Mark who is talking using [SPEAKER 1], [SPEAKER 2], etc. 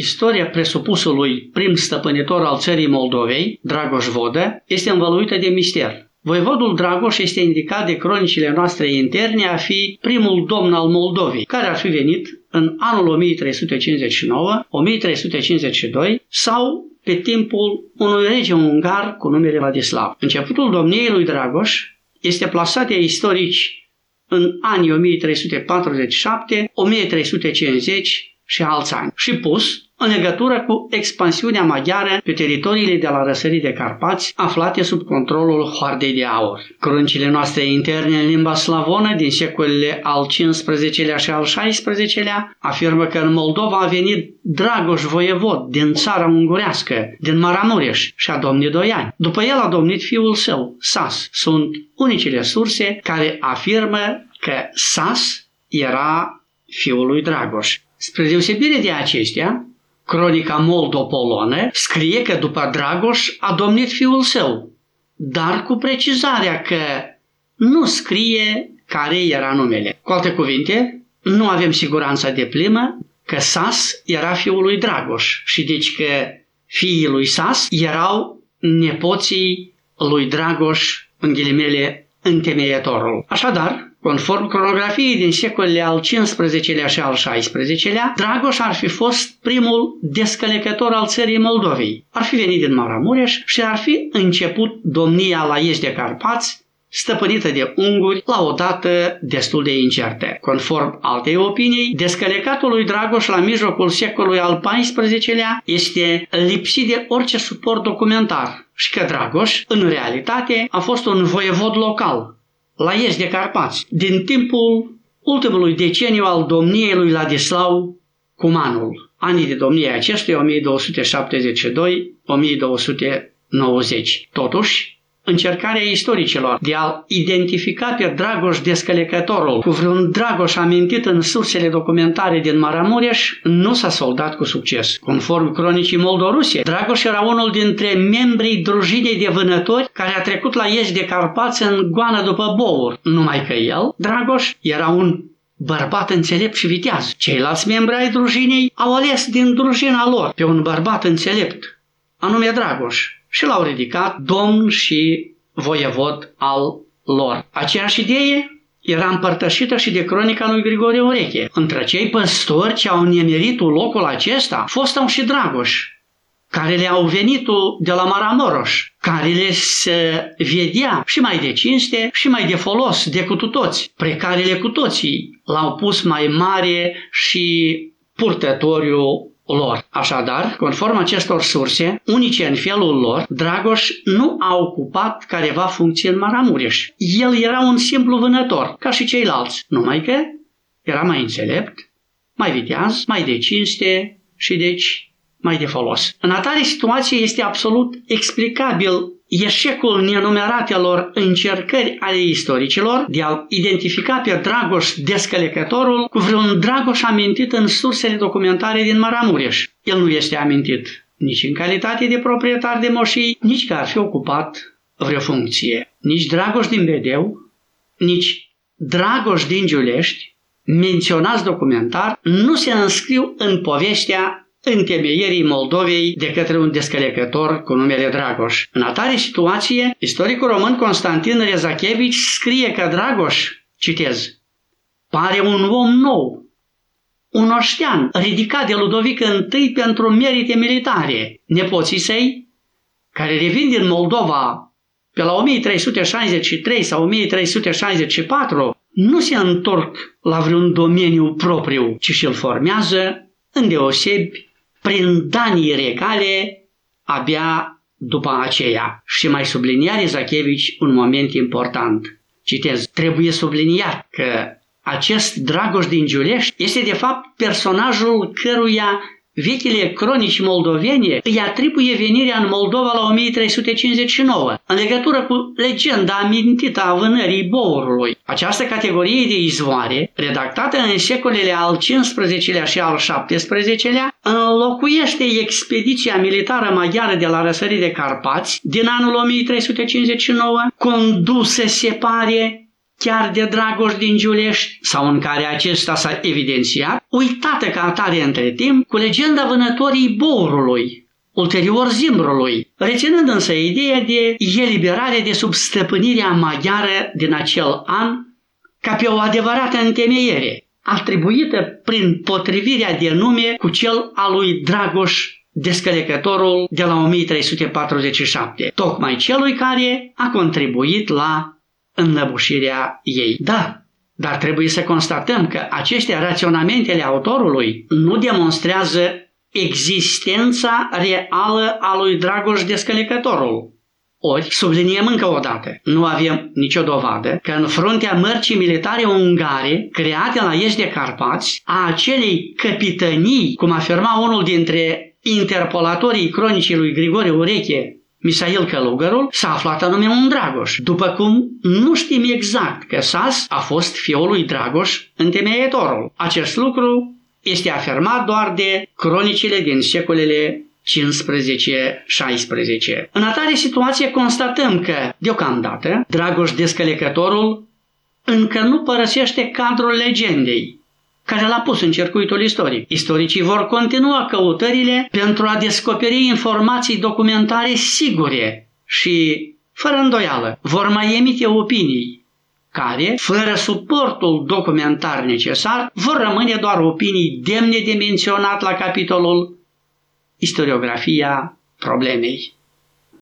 [SPEAKER 1] Istoria presupusului prim stăpânitor al țării Moldovei, Dragoș Vodă, este învăluită de mister. Voivodul Dragoș este indicat de cronicile noastre interne a fi primul domn al Moldovei, care ar fi venit în anul 1359-1352 sau pe timpul unui rege ungar cu numele Vladislav. Începutul domniei lui Dragoș este plasat de istorici în anii 1347, 1350 și alți ani și pus în legătură cu expansiunea maghiară pe teritoriile de la răsării de Carpați, aflate sub controlul Hoardei de Aur. Cruncile noastre interne în limba slavonă din secolele al XV-lea și al XVI-lea afirmă că în Moldova a venit Dragoș Voievod din țara ungurească, din Maramureș și a domnit doi ani. După el a domnit fiul său, Sas. Sunt unicele surse care afirmă că Sas era fiul lui Dragoș. Spre deosebire de acestea, Cronica Moldopolonă scrie că după Dragoș a domnit fiul său, dar cu precizarea că nu scrie care era numele. Cu alte cuvinte, nu avem siguranța de plimă că Sas era fiul lui Dragoș și deci că fiii lui Sas erau nepoții lui Dragoș, în ghilimele, întemeietorul. Așadar, Conform cronografiei din secolele al XV-lea și al XVI-lea, Dragoș ar fi fost primul descălecător al țării Moldovei. Ar fi venit din Maramureș și ar fi început domnia la Ieși de Carpați, stăpânită de unguri la o dată destul de incertă. Conform altei opinii, descălecatul lui Dragoș la mijlocul secolului al XIV-lea este lipsit de orice suport documentar și că Dragoș, în realitate, a fost un voievod local, la Ieși de Carpați, din timpul ultimului deceniu al domniei lui Ladislau Cumanul. Anii de domnie acestuia 1272-1290. Totuși, încercarea istoricilor de a identifica pe Dragoș descălecătorul cu vreun Dragoș amintit în sursele documentare din Maramureș nu s-a soldat cu succes. Conform cronicii Moldorusie, Dragoș era unul dintre membrii drujinei de vânători care a trecut la ieși de Carpați în goană după bour. Numai că el, Dragoș, era un bărbat înțelept și viteaz. Ceilalți membri ai drujinei au ales din drujina lor pe un bărbat înțelept, anume Dragoș și l-au ridicat domn și voievod al lor. Aceeași idee era împărtășită și de cronica lui Grigore Ureche. Între cei păstori ce au nemerit locul acesta, fost și Dragoș, care le-au venit de la Maramoroș, care le se vedea și mai de cinste și mai de folos decât toți, pre care le cu toții l-au pus mai mare și purtătoriu lor. Așadar, conform acestor surse, unice în felul lor, Dragoș nu a ocupat careva funcție în Maramureș. El era un simplu vânător, ca și ceilalți, numai că era mai înțelept, mai viteaz, mai de cinste și deci mai de folos. În atare situație este absolut explicabil eșecul nenumeratelor încercări ale istoricilor de a identifica pe Dragoș descălecătorul cu vreun Dragoș amintit în sursele documentare din Maramureș. El nu este amintit nici în calitate de proprietar de moșii, nici că ar fi ocupat vreo funcție. Nici Dragoș din Bedeu, nici Dragoș din Giulești, menționați documentar, nu se înscriu în povestea întemeierii Moldovei de către un descălecător cu numele Dragoș. În atare situație, istoricul român Constantin Rezachevici scrie că Dragoș, citez, pare un om nou, un oștean ridicat de Ludovic I pentru merite militare. Nepoții săi, care revin din Moldova pe la 1363 sau 1364, nu se întorc la vreun domeniu propriu, ci și-l formează îndeosebi prin danii regale abia după aceea. Și mai sublinia Zachevici un moment important. Citez, trebuie subliniat că acest Dragoș din Giulești este de fapt personajul căruia Vechile cronici moldovene îi atribuie venirea în Moldova la 1359, în legătură cu legenda amintită a vânării bourului. Această categorie de izvoare, redactată în secolele al XV-lea și al XVII-lea, înlocuiește expediția militară maghiară de la răsării de Carpați din anul 1359, condusă, se pare, chiar de Dragoș din Giulești sau în care acesta s-a evidențiat, uitată ca atare între timp cu legenda vânătorii Bourului, ulterior Zimbrului, reținând însă ideea de eliberare de sub stăpânirea maghiară din acel an ca pe o adevărată întemeiere, atribuită prin potrivirea de nume cu cel al lui Dragoș descălecătorul de la 1347, tocmai celui care a contribuit la înnăbușirea ei. Da, dar trebuie să constatăm că aceste raționamentele autorului nu demonstrează existența reală a lui Dragoș Descălecătorul. Ori, subliniem încă o dată, nu avem nicio dovadă că în fruntea mărcii militare ungare, create la est de Carpați, a acelei capitănii, cum afirma unul dintre interpolatorii cronicii lui Grigore Ureche, Misail Călugărul s-a aflat anume un Dragoș, după cum nu știm exact că Sas a fost fiul lui Dragoș întemeietorul. Acest lucru este afirmat doar de cronicile din secolele 15-16. În atare situație constatăm că, deocamdată, Dragoș Descălecătorul încă nu părăsește cadrul legendei, care l-a pus în circuitul istoric. Istoricii vor continua căutările pentru a descoperi informații documentare sigure și, fără îndoială, vor mai emite opinii care, fără suportul documentar necesar, vor rămâne doar opinii demne de menționat la capitolul Istoriografia problemei.